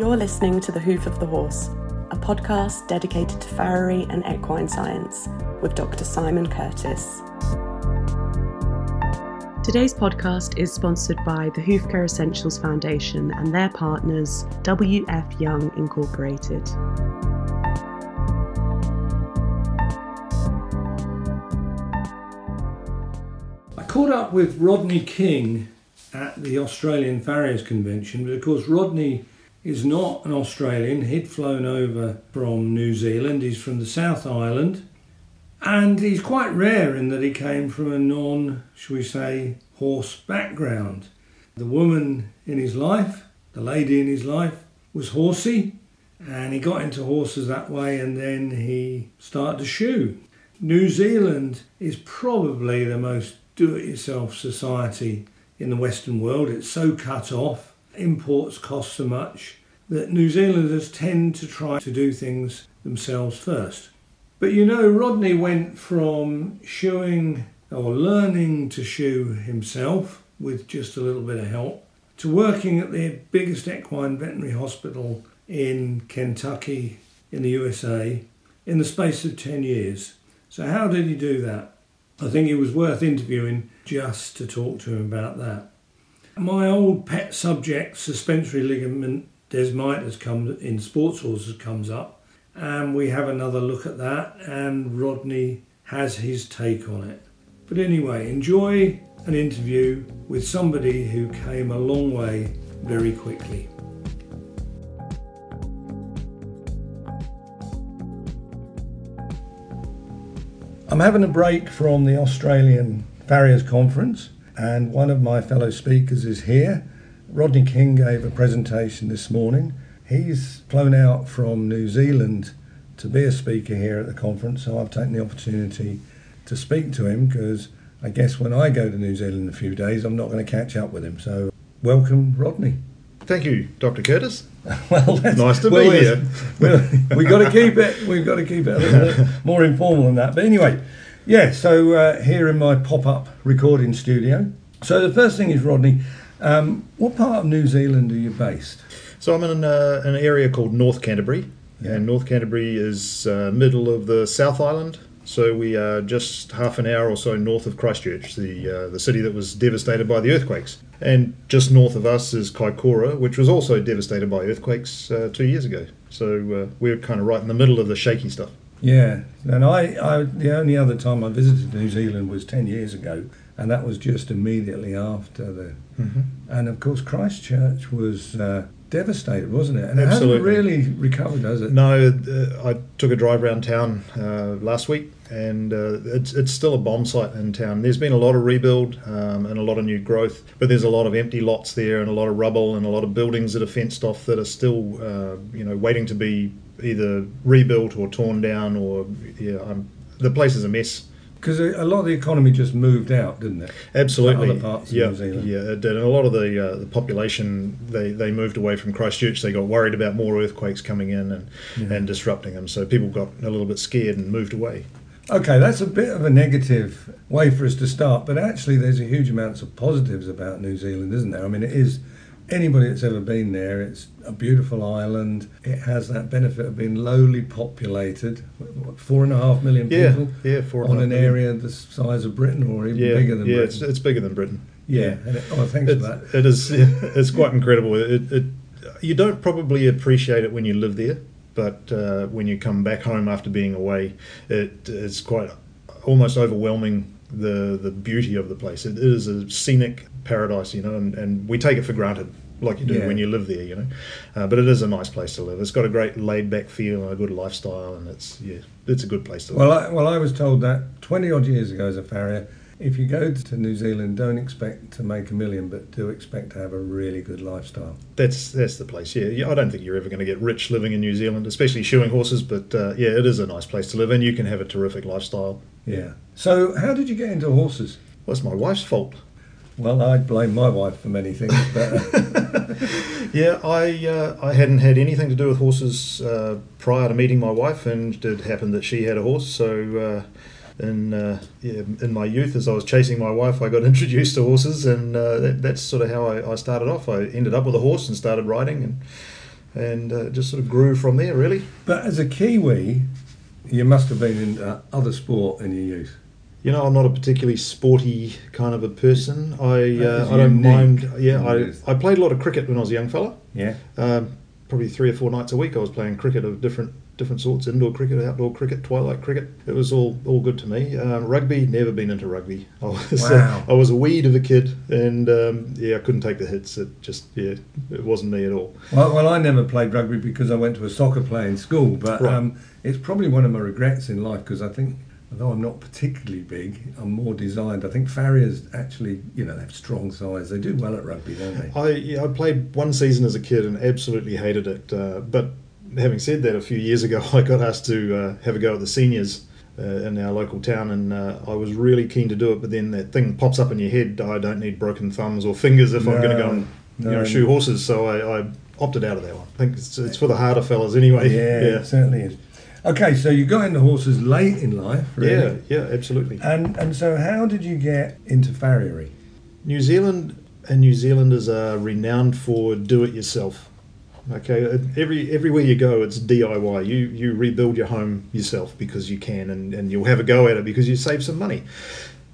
You're listening to The Hoof of the Horse, a podcast dedicated to farriery and equine science with Dr. Simon Curtis. Today's podcast is sponsored by the Hoof Care Essentials Foundation and their partners, WF Young Incorporated. I caught up with Rodney King at the Australian Farriers Convention, but of course, Rodney is not an Australian. He'd flown over from New Zealand, he's from the South Island, and he's quite rare in that he came from a non, shall we say, horse background. The woman in his life, the lady in his life, was horsey, and he got into horses that way, and then he started to shoe. New Zealand is probably the most do it yourself society in the Western world. It's so cut off, imports cost so much that New Zealanders tend to try to do things themselves first. But you know, Rodney went from shoeing or learning to shoe himself with just a little bit of help to working at the biggest equine veterinary hospital in Kentucky in the USA in the space of 10 years. So, how did he do that? I think it was worth interviewing just to talk to him about that. My old pet subject, suspensory ligament desmitis, comes in sports horses comes up, and we have another look at that. And Rodney has his take on it. But anyway, enjoy an interview with somebody who came a long way very quickly. I'm having a break from the Australian Farriers Conference, and one of my fellow speakers is here. Rodney King gave a presentation this morning. He's flown out from New Zealand to be a speaker here at the conference, so I've taken the opportunity to speak to him because I guess when I go to New Zealand in a few days, I'm not going to catch up with him. So, welcome, Rodney. Thank you, Dr. Curtis. well, that's, Nice to well, be here. well, we've got to keep it. We've got to keep it a little bit more informal than that. But anyway, yeah. So uh, here in my pop-up recording studio. So the first thing is Rodney. Um, what part of New Zealand are you based? So I'm in uh, an area called North Canterbury, Yeah. and North Canterbury is uh, middle of the South Island. So we are just half an hour or so north of Christchurch, the uh, the city that was devastated by the earthquakes. And just north of us is Kaikoura, which was also devastated by earthquakes uh, two years ago. So uh, we're kind of right in the middle of the shaky stuff. Yeah, and I, I the only other time I visited New Zealand was ten years ago, and that was just immediately after the. And of course, Christchurch was uh, devastated, wasn't it? And it hasn't really recovered, has it? No, uh, I took a drive around town uh, last week, and uh, it's it's still a bomb site in town. There's been a lot of rebuild um, and a lot of new growth, but there's a lot of empty lots there, and a lot of rubble, and a lot of buildings that are fenced off that are still, uh, you know, waiting to be either rebuilt or torn down, or yeah, um, the place is a mess. Because a lot of the economy just moved out, didn't it? Absolutely, Other parts of yeah, New Zealand. yeah, it did. And a lot of the uh, the population they, they moved away from Christchurch. They got worried about more earthquakes coming in and and disrupting them. So people got a little bit scared and moved away. Okay, that's a bit of a negative way for us to start, but actually, there's a huge amounts of positives about New Zealand, isn't there? I mean, it is anybody that's ever been there. It's a beautiful island. It has that benefit of being lowly populated. What, four and a half million people yeah, four on an million. area the size of Britain, or even yeah, bigger than yeah, Britain. It's, it's bigger than Britain. yeah. And it, oh, thanks for It's, that. it is. yeah, it's quite incredible. It, it you don't probably appreciate it when you live there, but uh, when you come back home after being away, it is quite almost overwhelming the the beauty of the place. It is a scenic paradise, you know, and, and we take it for granted. Like you do Yeah. when you live there, you know, uh, but it is a nice place to live. It's got a great laid-back feel and a good lifestyle, and it's yeah, it's a good place to live. Well, I, well, I was told that 20 odd years ago as a farrier, if you go to New Zealand, don't expect to make a million, but do expect to have a really good lifestyle. That's that's the place. Yeah, yeah I don't think you're ever going to get rich living in New Zealand, especially shoeing horses. But uh, yeah, it is a nice place to live, and you can have a terrific lifestyle. Yeah. So, how did you get into horses? Well, it's my wife's fault. Well, I'd blame my wife for many things, but Yeah, I uh, I hadn't had anything to do with horses uh, prior to meeting my wife, and it happened that she had a horse. So, uh, in uh, yeah, in my youth, as I was chasing my wife, I got introduced to horses, and uh, that, that's sort of how I, I started off. I ended up with a horse and started riding, and and uh, just sort of grew from there, really. But as a Kiwi, you must have been in uh, other sport in your youth. You know, I'm not a particularly sporty kind of a person. I uh, I don't unique. mind. Yeah, I, I played a lot of cricket when I was a young fella. Yeah. Um, probably three or four nights a week, I was playing cricket of different different sorts: indoor cricket, outdoor cricket, twilight cricket. It was all all good to me. Um, rugby, never been into rugby. I was Wow. I was a weed of a kid, and um, yeah, I couldn't take the hits. It just yeah, it wasn't me at all. Well, well, I never played rugby because I went to a soccer playing school, but Right. um, it's probably one of my regrets in life because I think, although I'm not particularly big, I'm more designed. I think farriers actually, you know, they have strong size. They do well at rugby, don't they? I yeah, I played one season as a kid and absolutely hated it. Uh, but having said that, a few years ago I got asked to uh, have a go at the seniors uh, in our local town, and uh, I was really keen to do it. But then that thing pops up in your head: I don't need broken thumbs or fingers if I'm going to go and you know no. shoe horses. So I, I opted out of that one. I think it's, it's for the harder fellas anyway. Yeah, it certainly is. Okay, so you got into horses late in life, really. yeah, yeah, absolutely. And and so how did you get into farriery? New Zealand and New Zealanders are renowned for do it yourself. Okay, every everywhere you go, it's DIY. You you rebuild your home yourself because you can, and, and you'll have a go at it because you save some money.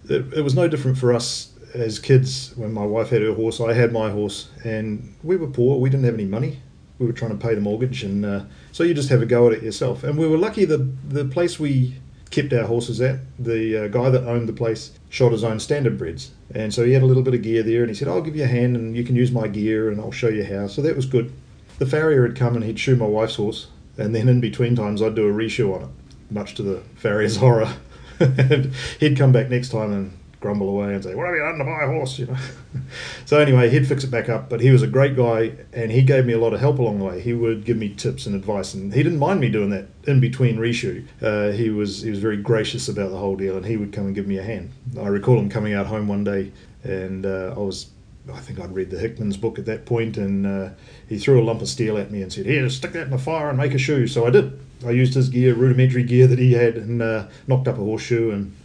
It, it was no different for us as kids when my wife had her horse. I had my horse, and we were poor. We didn't have any money. We were trying to pay the mortgage, and uh, so you just have a go at it yourself. And we were lucky. The the place we kept our horses at, the uh, guy that owned the place shot his own standard breds, and so he had a little bit of gear there. And he said, "I'll give you a hand, and you can use my gear, and I'll show you how." So that was good. The farrier had come and he'd shoe my wife's horse, and then in between times I'd do a reshoe on it, much to the farrier's horror. and he'd come back next time and grumble away and say, "What have you done to my horse?" You know. so anyway, he'd fix it back up. But he was a great guy, and he gave me a lot of help along the way. He would give me tips and advice, and he didn't mind me doing that in between reshoe. Uh, he was he was very gracious about the whole deal, and he would come and give me a hand. I recall him coming out home one day, and uh, I was. I think I'd read the Hickman's book at that point, and uh, he threw a lump of steel at me and said, "Here, stick that in the fire and make a shoe." So I did. I used his gear, rudimentary gear that he had, and uh, knocked up a horseshoe, and.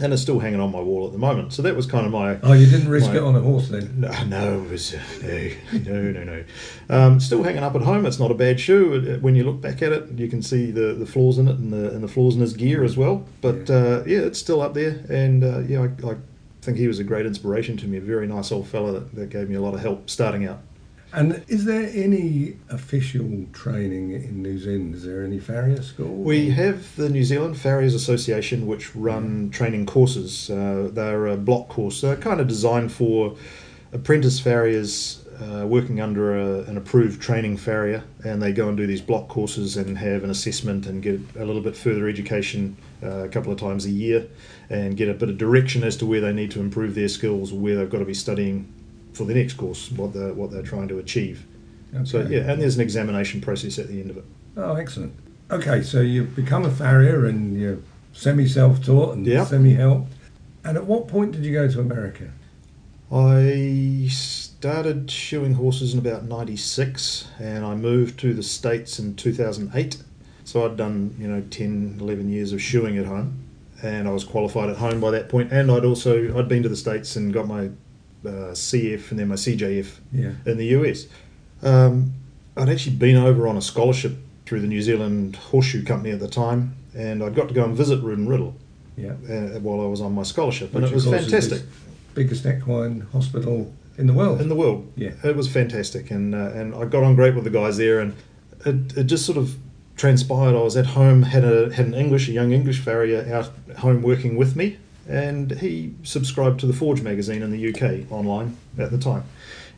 And it's still hanging on my wall at the moment. So that was kind of my Oh, you didn't risk my- it on a horse then? no, no, it was, uh, no, no, no, no. Um, still hanging up at home. It's not a bad shoe. When you look back at it, you can see the, the flaws in it and the and the flaws in his gear as well. But Yeah. uh, yeah, it's still up there. And uh, yeah, I, I think he was a great inspiration to me. A very nice old fella that, that gave me a lot of help starting out. And is there any official training in New Zealand? Is there any farrier school? We have the New Zealand Farriers Association, which run training courses. Uh, they're a block course. They're kind of designed for apprentice farriers uh, working under a, an approved training farrier, and they go and do these block courses and have an assessment and get a little bit further education uh, a couple of times a year, and get a bit of direction as to where they need to improve their skills, where they've got to be studying for the next course, what they're what they're trying to achieve. So yeah, and there's an examination process at the end of it. Oh, excellent. Okay, so you've become a farrier and you're semi self taught and Yeah. semi helped. And at what point did you go to America? I started shoeing horses in about 96 and I moved to the States in 2008. So I'd done, you know, 10, 11 years of shoeing at home and I was qualified at home by that point and I'd also, I'd been to the States and got my uh, CF and then my CJF Yeah. in the US. Um, I'd actually been over on a scholarship through the New Zealand Horseshoe Company at the time and I'd got to go and visit Rood and Riddle Yeah. uh, while I was on my scholarship and it was of course, is fantastic. biggest equine hospital in the world. in the world. Yeah. it was fantastic, and uh, and I got on great with the guys there, and it, it just sort of transpired. I was at home, had a had an English, a young English farrier out home working with me, and he subscribed to the Forge magazine in the UK online at the time.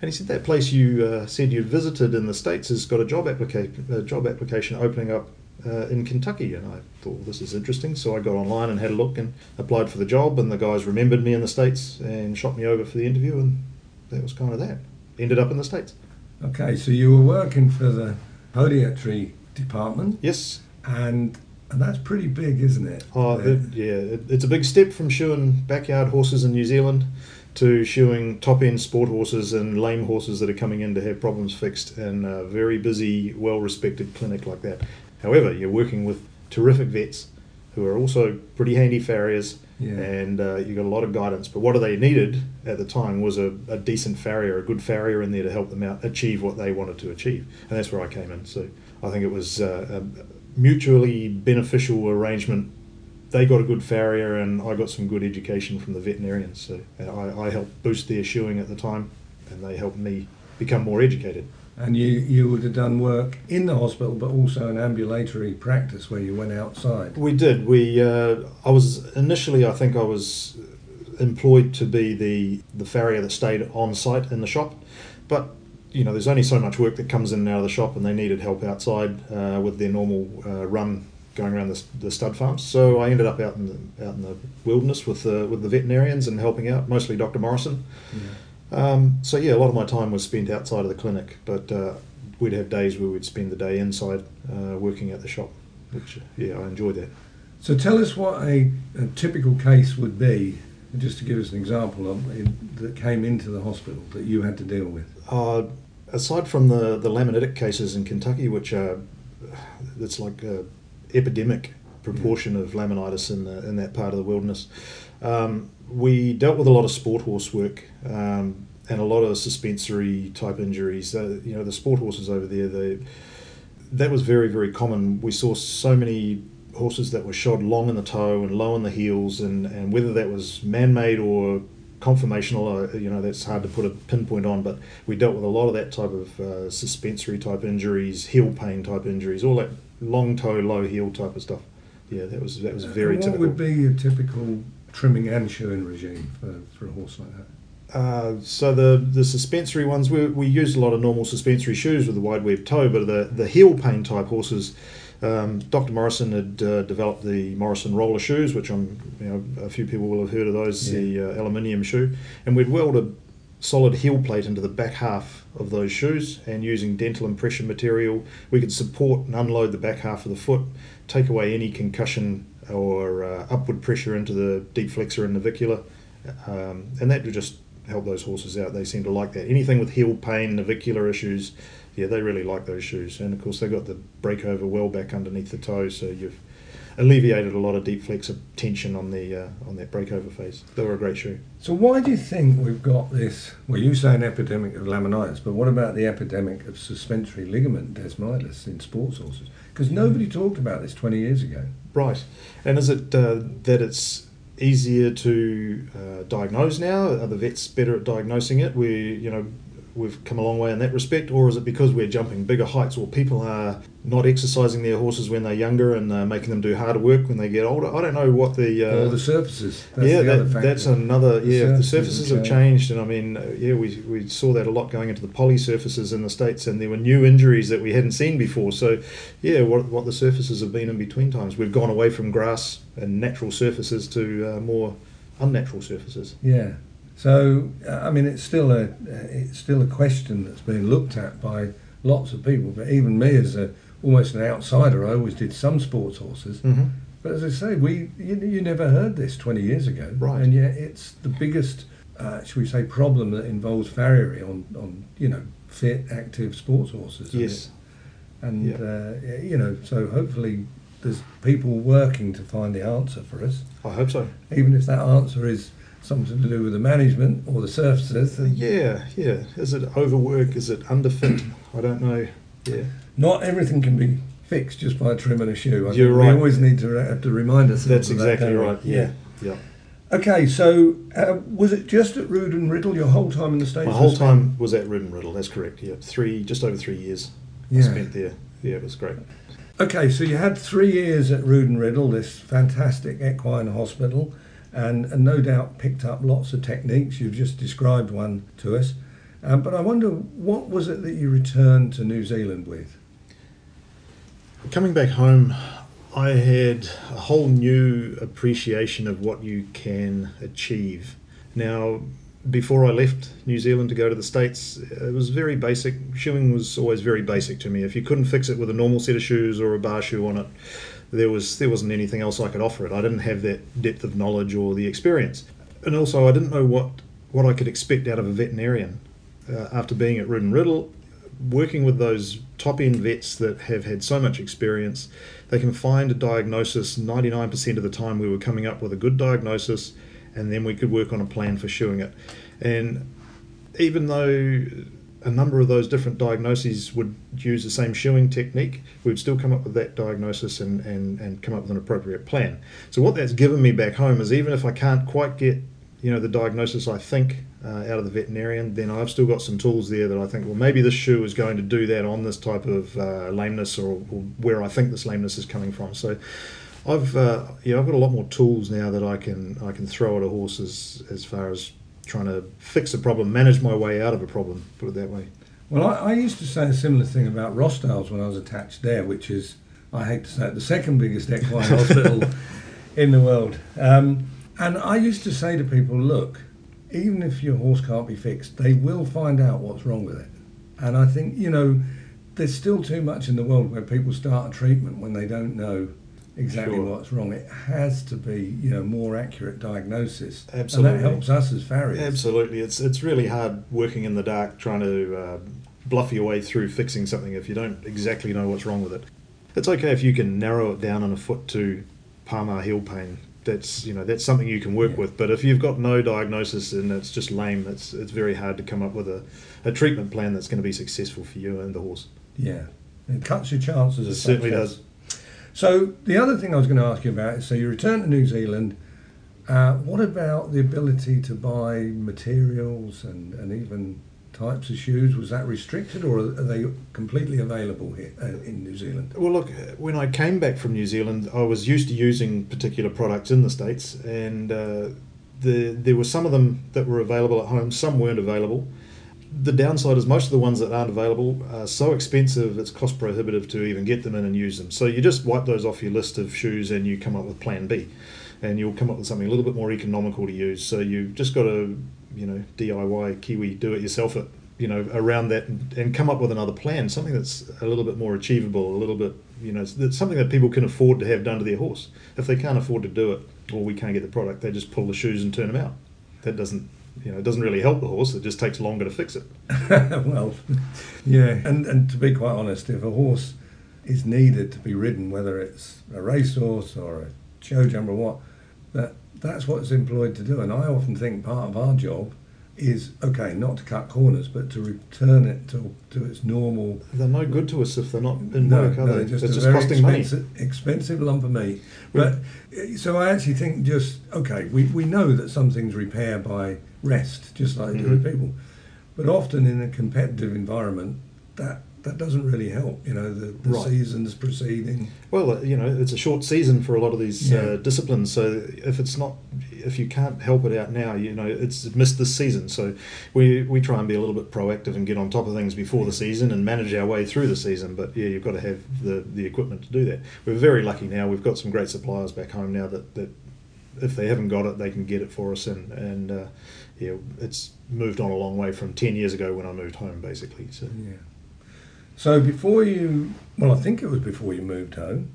And he said that place you uh, said you'd visited in the states has got a job application, a job application opening up uh, in Kentucky. And I thought this is interesting, so I got online and had a look and applied for the job. And the guys remembered me in the states and shot me over for the interview, and that was kind of that. Ended up in the states. Okay, so you were working for the podiatry department, Yes. and and that's pretty big, isn't it? Oh, it, yeah. It, it's a big step from shoeing backyard horses in New Zealand to shoeing top end sport horses and lame horses that are coming in to have problems fixed in a very busy, well respected clinic like that. However, you're working with terrific vets who are also pretty handy farriers Yeah. And uh, you got a lot of guidance. But what they needed at the time was a, a, decent farrier, a good farrier in there to help them out achieve what they wanted to achieve. And that's where I came in. So I think it was uh, a mutually beneficial arrangement. They got a good farrier, and I got some good education from the veterinarians. So I, I helped boost their shoeing at the time, and they helped me become more educated. And you, you would have done work in the hospital, but also an ambulatory practice where you went outside. We did. We uh, I was initially, I think, I was employed to be the the farrier that stayed on site in the shop, but you know, there's only so much work that comes in and out of the shop, and they needed help outside uh, with their normal uh, run going around the, the, stud farms. So I ended up out in the out in the wilderness with the with the veterinarians and helping out, mostly Dr. Morrison. Yeah. Um, so yeah, a lot of my time was spent outside of the clinic, but uh, we'd have days where we'd spend the day inside uh, working at the shop, which yeah, I enjoyed that. So tell us what a, a typical case would be, just to give us an example of that came into the hospital that you had to deal with. Uh, aside from the the laminitic cases in Kentucky, which are it's like a epidemic proportion yeah. of laminitis in the, in that part of the wilderness. Um, we dealt with a lot of sport horse work um, and a lot of suspensory type injuries. Uh, you know, the sport horses over there, they, that was very, very common. We saw so many horses that were shod long in the toe and low in the heels, and, and whether that was man made or conformational, uh, you know, that's hard to put a pinpoint on, but we dealt with a lot of that type of uh, suspensory type injuries, heel pain type injuries, all that long toe, low heel type of stuff. Yeah, that was that was very what typical. What would be a typical trimming and shoeing regime for, for a horse like that? Uh, so the the suspensory ones we, we use a lot of normal suspensory shoes with a wide web toe, but the the heel pain type horses, um, Dr. Morrison had uh, developed the Morrison roller shoes, which I'm you know a few people will have heard of those, yeah. the uh, aluminium shoe, and we'd weld a solid heel plate into the back half of those shoes, and using dental impression material, we could support and unload the back half of the foot, take away any concussion or uh, upward pressure into the deep flexor and navicular, um, and that would just help those horses out. They seem to like that. Anything with heel pain, navicular issues, yeah, they really like those shoes. And of course, they've got the breakover well back underneath the toe, so you've alleviated a lot of deep flexor tension on the uh, on that breakover phase. They were a great shoe. So why do you think we've got this? Well, you say an epidemic of laminitis, but what about the epidemic of suspensory ligament desmitis in sports horses? Because nobody talked about this 20 years ago. Right. And is it uh, that it's easier to uh, diagnose now? Are the vets better at diagnosing it? We, you know, we've come a long way in that respect, or is it because we're jumping bigger heights, or people are not exercising their horses when they're younger and uh, making them do harder work when they get older? I don't know what the uh, or the surfaces. That's yeah, that, that's another. Yeah, the surfaces, the surfaces have changed, and I mean, uh, yeah, we we saw that a lot going into the poly surfaces in the states, and there were new injuries that we hadn't seen before. So, yeah, what what the surfaces have been in between times, we've gone away from grass and natural surfaces to uh, more unnatural surfaces. Yeah. So I mean, it's still a it's still a question that's being looked at by lots of people. But even me, as a almost an outsider, I always did some sports horses. Mm-hmm. But as I say, we you, you, never heard this 20 years ago, right? And yet it's the biggest, uh, should we say, problem that involves farriery on on you know fit, active sports horses. Yes. And yeah. uh, you know, so hopefully there's people working to find the answer for us. I hope so. Even if that answer is something to do with the management or the surfaces. Yeah, yeah. Is it overwork? Is it underfit? I don't know. Yeah. Not everything can be fixed just by a trim and a shoe. I You're right. We always need to have to remind ourselves. Of that. That's exactly that, right. Yeah. yeah. Okay, so uh, was it just at Rood and Riddle your whole time in the States? My whole time was at and Riddle, that's correct, yeah. Three, just over three years yeah. I spent there. Yeah, it was great. Okay, so you had three years at Rood and Riddle, this fantastic equine hospital and, and no doubt picked up lots of techniques. You've just described one to us. Um, but I wonder, what was it that you returned to New Zealand with? Coming back home, I had a whole new appreciation of what you can achieve. Now, before I left New Zealand to go to the States, it was very basic. Shoeing was always very basic to me. If you couldn't fix it with a normal set of shoes or a bar shoe on it, there was there wasn't anything else I could offer it. I didn't have that depth of knowledge or the experience, and also I didn't know what what I could expect out of a veterinarian uh, after being at and Riddle, working with those top end vets that have had so much experience. They can find a diagnosis 99% of the time. We were coming up with a good diagnosis, and then we could work on a plan for shoeing it. And even though a number of those different diagnoses would use the same shoeing technique, we would still come up with that diagnosis and, and, and come up with an appropriate plan. So what that's given me back home is even if I can't quite get you know the diagnosis I think uh, out of the veterinarian, then I've still got some tools there that I think well maybe this shoe is going to do that on this type of uh, lameness or, or, where I think this lameness is coming from. So I've uh, yeah I've got a lot more tools now that I can I can throw at a horse as, as far as trying to fix a problem, manage my way out of a problem. Put it that way. Well, I, I used to say a similar thing about Rossdale's when I was attached there, which is I hate to say it, the second biggest equine hospital in the world. Um, and I used to say to people, look, even if your horse can't be fixed, they will find out what's wrong with it. And I think, you know, there's still too much in the world where people start a treatment when they don't know exactly Sure. what's wrong. It has to be, you know, more accurate diagnosis. Absolutely. And that helps us as farriers. Absolutely, it's it's really hard working in the dark trying to uh, bluff your way through fixing something if you don't exactly know what's wrong with it. It's okay if you can narrow it down on a foot to palmar heel pain. That's you know that's something you can work Yeah. with. But if you've got no diagnosis and it's just lame, it's it's very hard to come up with a, a treatment plan that's going to be successful for you and the horse. Yeah. It cuts your chances It certainly does. So the other thing I was going to ask you about is so you return to New Zealand. Uh, what about the ability to buy materials and, and even types of shoes? Was that restricted, or are they completely available here uh, in New Zealand? Well, look, when I came back from New Zealand, I was used to using particular products in the States, and uh, the, there were some of them that were available at home, some weren't available. The downside is most of the ones that aren't available are so expensive, it's cost prohibitive to even get them in and use them. So you just wipe those off your list of shoes and you come up with plan B. And you'll come up with something a little bit more economical to use. So you've just got to, you know, DIY, Kiwi, do it yourself you know, around that and, come up with another plan, something that's a little bit more achievable, a little bit, you know, something that people can afford to have done to their horse. If they can't afford to do it or we can't get the product, they just pull the shoes and turn them out. That doesn't, you know, it doesn't really help the horse. It just takes longer to fix it. well, yeah. And and to be quite honest, if a horse is needed to be ridden, whether it's a racehorse or a show jumper or what, that that's what it's employed to do. And I often think part of our job is okay, not to cut corners, but to return it to to its normal. They're no good to us if they're not in No, work, are no, they? just it's a just very costing money. expensive, expensive lump of meat. But uh, so I actually think just okay, we, we know that some things repair by rest, just like they do with people. But often in a competitive environment, that that doesn't really help. You know, the, the Right. season's proceeding. Well, uh, you know, it's a short season for a lot of these Yeah. uh, disciplines. So if it's not, if you can't help it out now, you know, it's missed this season. So we we try and be a little bit proactive and get on top of things before the season and manage our way through the season. But yeah, you've got to have the the equipment to do that. We're very lucky now. We've got some great suppliers back home now that that if they haven't got it, they can get it for us. And and uh, yeah, it's moved on a long way from ten years ago when I moved home, basically. So. Yeah. So before you, well, I think it was before you moved home,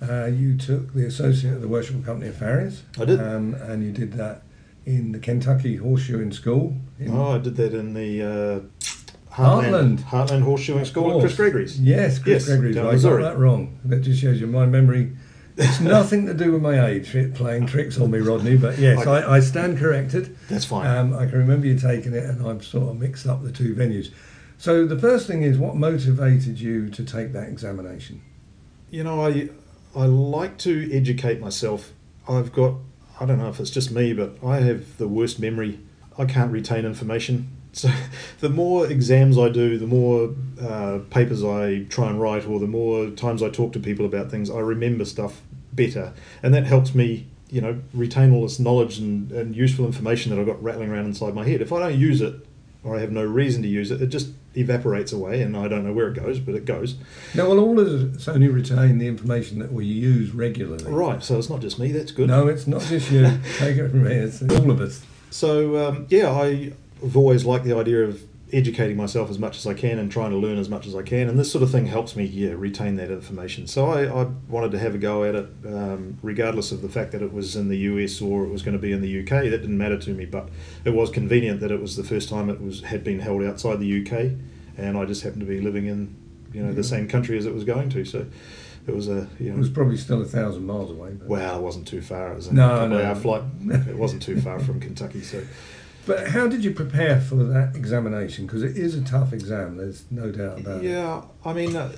uh, you took the associate of the Worshipful Company of Farriers. I did. um, and you did that in the Kentucky Horseshoeing School. Oh, I did that in the uh, Heartland. Heartland, Heartland Horseshoeing School at. Chris Gregory's. Yes, Chris Yes, Gregory's. I got that wrong. That just shows you my memory. It's nothing to do with my age, playing tricks on me, Rodney. But yes, I- I, stand corrected. That's fine. Um, I can remember you taking it, and I've sort of mixed up the two venues. So the first thing is, what motivated you to take that examination? you know, I I like to educate myself. I've got I don't know if it's just me, but I have the worst memory. I can't retain information. So the more exams I do, the more uh, papers I try and write, or the more times I talk to people about things, I remember stuff better, and that helps me. You know, retain all this knowledge and, and useful information that I've got rattling around inside my head. If I don't use it, or I have no reason to use it, it just evaporates away, and I don't know where it goes, but it goes. Now, well, all of us only retain the information that we use regularly. Right, so it's not just me. That's good. No, it's not just you. Take it from me. It's all of us. So um, yeah, I've always liked the idea of educating myself as much as I can and trying to learn as much as I can, and this sort of thing helps me yeah retain that information. So I, I wanted to have a go at it, um, regardless of the fact that it was in the US or it was going to be in the UK. That didn't matter to me, but it was convenient that it was the first time it was had been held outside the UK, and I just happened to be living in you know Yeah. the same country as it was going to. So it was a you It was probably still a thousand miles away. But, well, it wasn't too far. It was a no, no. hour flight. it wasn't too far from Kentucky. So but how did you prepare for that examination? Because it is a tough exam. There's no doubt about it. yeah, I mean, uh,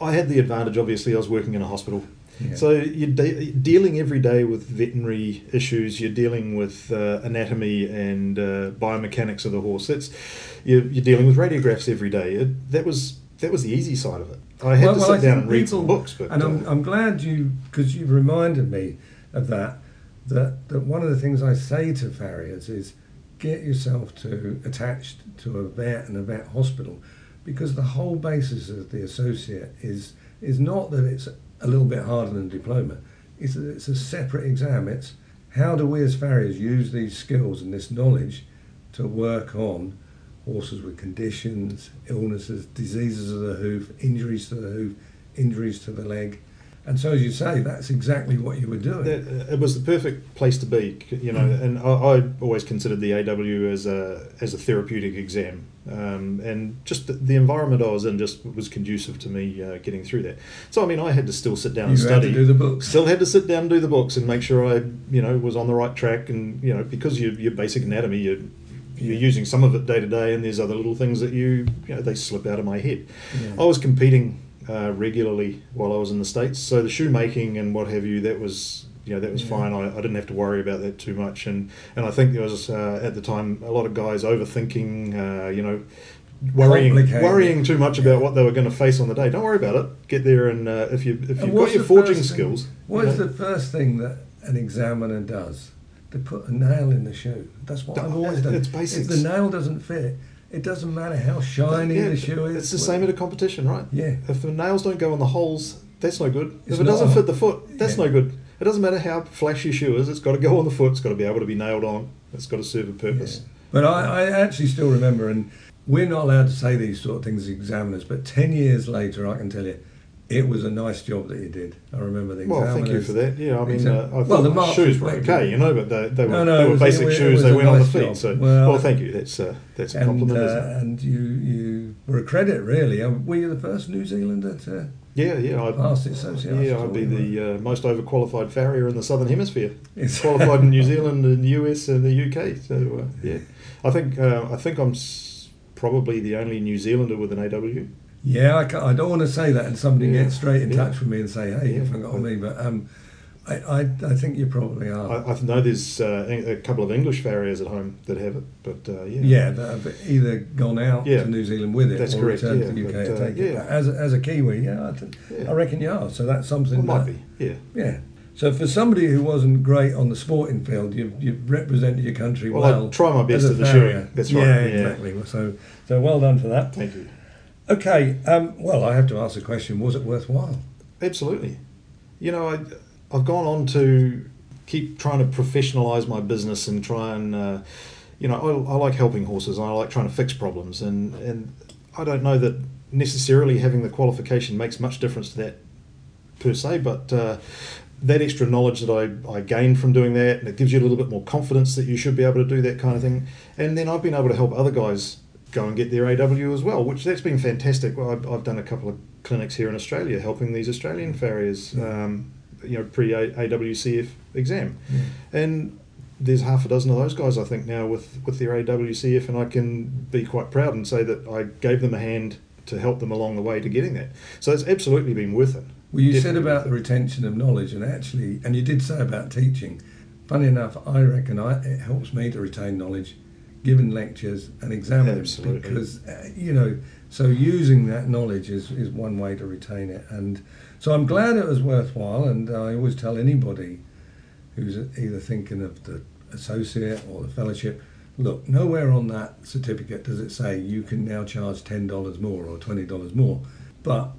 I had the advantage. Obviously, I was working in a hospital. Yeah. So you're de- dealing every day with veterinary issues. You're dealing with uh, anatomy and uh, biomechanics of the horse. That's you're, you're dealing with radiographs every day. It, that was that was the easy side of it. I had Well- to sit I down and read some books, but and I'm, uh, I'm glad you because you've reminded me of that, that. That one of the things I say to farriers is get yourself to attached to a vet and a vet hospital, because the whole basis of the associate is is not that it's a little bit harder than a diploma. It's that it's a separate exam. It's how do we as farriers use these skills and this knowledge to work on horses with conditions, illnesses, diseases of the hoof, injuries to the hoof, injuries to the leg. And so, as you say, that's exactly what you were doing. uh, it was the perfect place to be, you know. And I, I always considered the AW as a as a therapeutic exam, um, and just the, the environment I was in just was conducive to me uh, getting through that. So I mean, I had to still sit down you and had study. to do the books. Still had to sit down and do the books and make sure I, you know, was on the right track. And you know, because you, your basic anatomy, you, you're using some of it day to day, and there's other little things that you, you know, they slip out of my head. Yeah. I was competing uh, regularly while I was in the states, so the shoemaking and what have you, that was, you know, that was Yeah. fine. I, I didn't have to worry about that too much. And and I think there was uh, at the time a lot of guys overthinking, uh, you know. Worrying, worrying too much about what they were going to face on the day. Don't worry about it. Get there, and uh, if you if you've got your forging thing- skills, What you is know, the first thing that an examiner does? They put a nail in the shoe. That's what I've always done. it's If the nail doesn't fit, it doesn't matter how shiny Yeah, the shoe is. It's the same at a competition, right? Yeah. If the nails don't go on the holes, that's no good. It's if it doesn't fit the foot, that's Yeah. no good. It doesn't matter how flashy your shoe is, it's got to go on the foot, it's got to be able to be nailed on, it's got to serve a purpose. Yeah. But I, I actually still remember, and we're not allowed to say these sort of things as examiners, but 10 years later, I can tell you, it was a nice job that you did. I remember the Well, thank you for that. Yeah, I mean, Exam- uh, I Well, thought the my shoes were okay, you know, but they, they were, No, no, they were was- basic it it shoes, they went on the feet. job. So, Well- well, thank you. That's uh, that's a And, compliment, uh, it? and you, you were a credit, really. Um, Were you the first New Zealander to Yeah, yeah. I, pass the association? yeah, I'd be the uh, most overqualified farrier in the Southern Hemisphere. Qualified in New Zealand and the US and the UK. So uh, yeah, I think uh, I think I'm s- probably the only New Zealander with an AW. Yeah, I, I don't want to say that, and somebody Yeah, gets straight in yeah. touch with me and say, "Hey, you forgot me." But um, I, I, I think you probably are. I, I know there's uh, a couple of English farriers at home that have it, but uh, yeah, yeah, that have either gone out Yeah. to New Zealand with it That's or correct, returned yeah, to the UK but, to uh, take it. yeah. But as, a, as a Kiwi, yeah, I, th- Yeah. I reckon you are. So that's something. Well, might be, yeah. Yeah. So for somebody who wasn't great on the sporting field, you've, you've represented your country Well, well. I try my best as a at the farrier. That's right, Yeah, yeah. exactly. So, so well done for that. Thank you. Okay. Um, well, I have to ask the question: Was it worthwhile? Absolutely. You know, I, I've gone on to keep trying to professionalize my business and try and, uh, you know, I, I like helping horses and I like trying to fix problems. And, and I don't know that necessarily having the qualification makes much difference to that per se, but uh, that extra knowledge that I, I gained from doing that, and it gives you a little bit more confidence that you should be able to do that kind of thing. And then I've been able to help other guys go and get their AW as well, which that's been fantastic. Well, I've, I've done a couple of clinics here in Australia helping these Australian farriers, um, you know, pre AWCF exam, and there's half a dozen of those guys I think now with with their AWCF, and I can be quite proud and say that I gave them a hand to help them along the way to getting that. So it's absolutely been worth it. Well, you said about the retention of knowledge, and actually, and you did say about teaching. Funny enough, I reckon I, it helps me to retain knowledge, giving lectures and examining Absolutely. because uh, you know. So using that knowledge is, is one way to retain it, and so I'm glad it was worthwhile. And I always tell anybody who's either thinking of the associate or the fellowship, look, nowhere on that certificate does it say you can now charge ten dollars more or twenty dollars more, but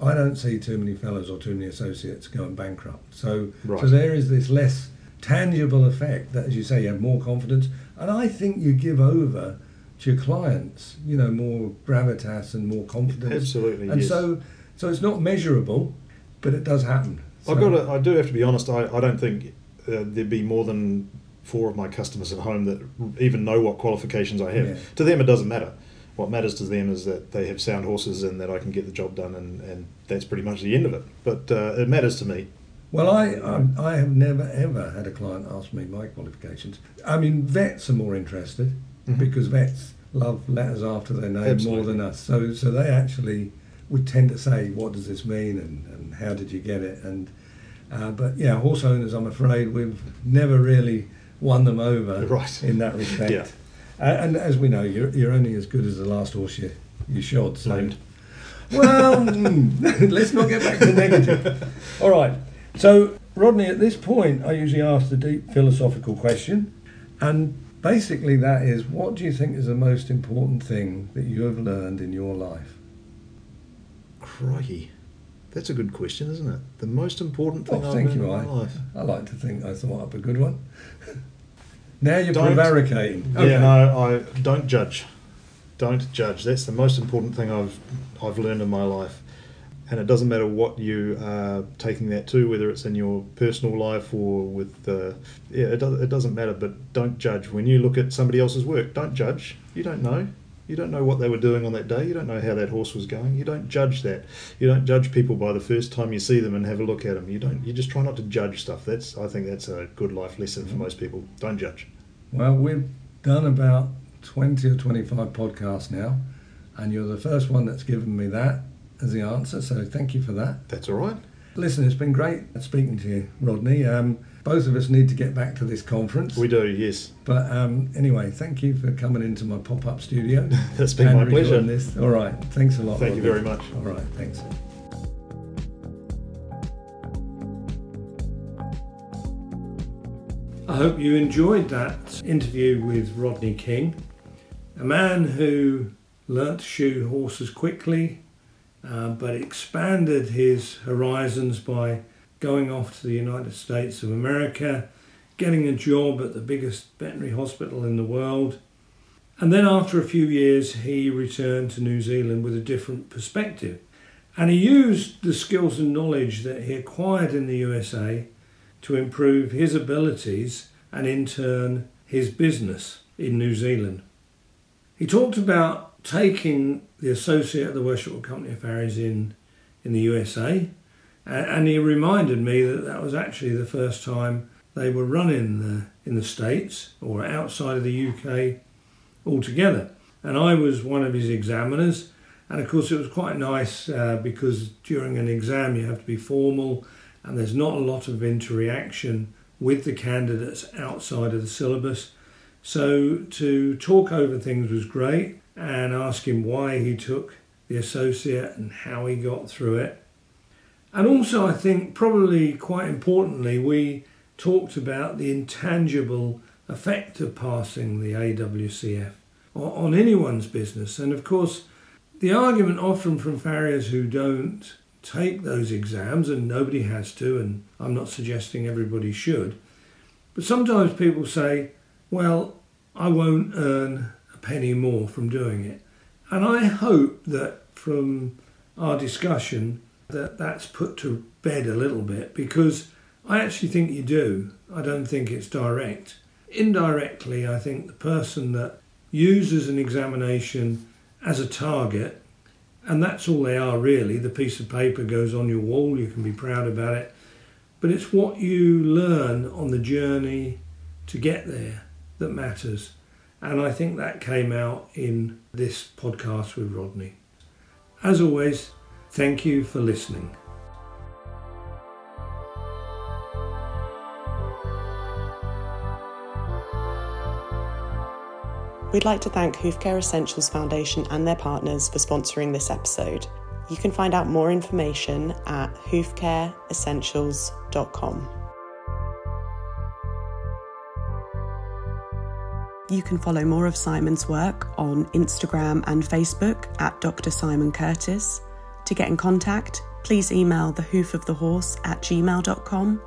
I don't see too many fellows or too many associates going bankrupt. So, Right. so there is this less tangible effect that, as you say, you have more confidence, and I think you give over to your clients, you know, more gravitas and more confidence. Absolutely, And yes. so, so it's not measurable, but it does happen. I've got. To, I do have to be honest. I, I don't think uh, there'd be more than four of my customers at home that even know what qualifications I have. Yeah. To them, it doesn't matter. What matters to them is that they have sound horses and that I can get the job done, and, and that's pretty much the end of it. But uh, it matters to me. Well, I, I I have never ever had a client ask me my qualifications. I mean, vets are more interested Mhm. because vets love letters after their name more than us. So so they actually would tend to say, "What does this mean?" and, and "How did you get it?" and uh, but yeah, horse owners, I'm afraid we've never really won them over Right. in that respect. Yeah. Uh, and as we know, you're, you're only as good as the last horse you, you shod. So. Named. Well, mm, let's not get back to negative. All right. So, Rodney, at this point, I usually ask the deep philosophical question. And basically, that is what do you think is the most important thing that you have learned in your life? Crikey. That's a good question, isn't it? The most important oh, thing Oh, I've thank learned you, in my I, life. I like to think I thought up a good one. now you're Don't- prevaricating. Yeah, no, I don't judge. Don't judge. That's the most important thing I've I've learned in my life. And it doesn't matter what you are taking that to, whether it's in your personal life or with the yeah, it, does, it doesn't matter. But don't judge when you look at somebody else's work. Don't judge. You don't know. You don't know what they were doing on that day. You don't know how that horse was going. You don't judge that. You don't judge people by the first time you see them and have a look at them. You don't. You just try not to judge stuff. That's I think that's a good life lesson for mm-hmm. most people. Don't judge. Well, we've done about 20 or 25 podcasts now, and you're the first one that's given me that as the answer. So thank you for that. That's all right. Listen, it's been great speaking to you, Rodney. Um, both of us need to get back to this conference. We do. Yes. But um, anyway, thank you for coming into my pop up studio. That's been my pleasure. This. All right. Thanks a lot. Thank you very much. All right. Thanks. I hope you enjoyed that interview with Rodney King, a man who learnt to shoe horses quickly, uh, but expanded his horizons by going off to the United States of America, getting a job at the biggest veterinary hospital in the world. And then, after a few years, he returned to New Zealand with a different perspective. And he used the skills and knowledge that he acquired in the USA to improve his abilities and in turn his business in New Zealand. He talked about taking the associate of the Worshipful Company of Farriers in, in the USA a- and he reminded me that that was actually the first time they were run in the, in the States or outside of the UK altogether. And I was one of his examiners and of course it was quite nice uh, because during an exam you have to be formal and there's not a lot of interaction with the candidates outside of the syllabus. So to talk over things was great and ask him why he took the associate and how he got through it. And also, I think probably quite importantly, we talked about the intangible effect of passing the AWCF on on anyone's business. And of course, the argument often from farriers who don't take those exams, and nobody has to, and I'm not suggesting everybody should, but sometimes people say, well, I won't earn a penny more from doing it. And I hope that from our discussion that that's put to bed a little bit because I actually think you do. I don't think it's direct. Indirectly, I think the person that uses an examination as a target, and that's all they are really, the piece of paper goes on your wall, you can be proud about it, but it's what you learn on the journey to get there that matters. And I think that came out in this podcast with Rodney. As always, thank you for listening. We'd like to thank Hoofcare Essentials Foundation and their partners for sponsoring this episode. You can find out more information at hoofcareessentials.com. You can follow more of Simon's work on Instagram and Facebook at Dr. Simon Curtis. To get in contact, please email the hoof of the horse at gmail.com.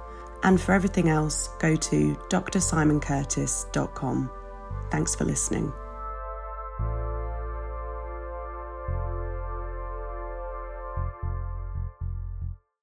And for everything else, go to drsimoncurtis.com. Thanks for listening.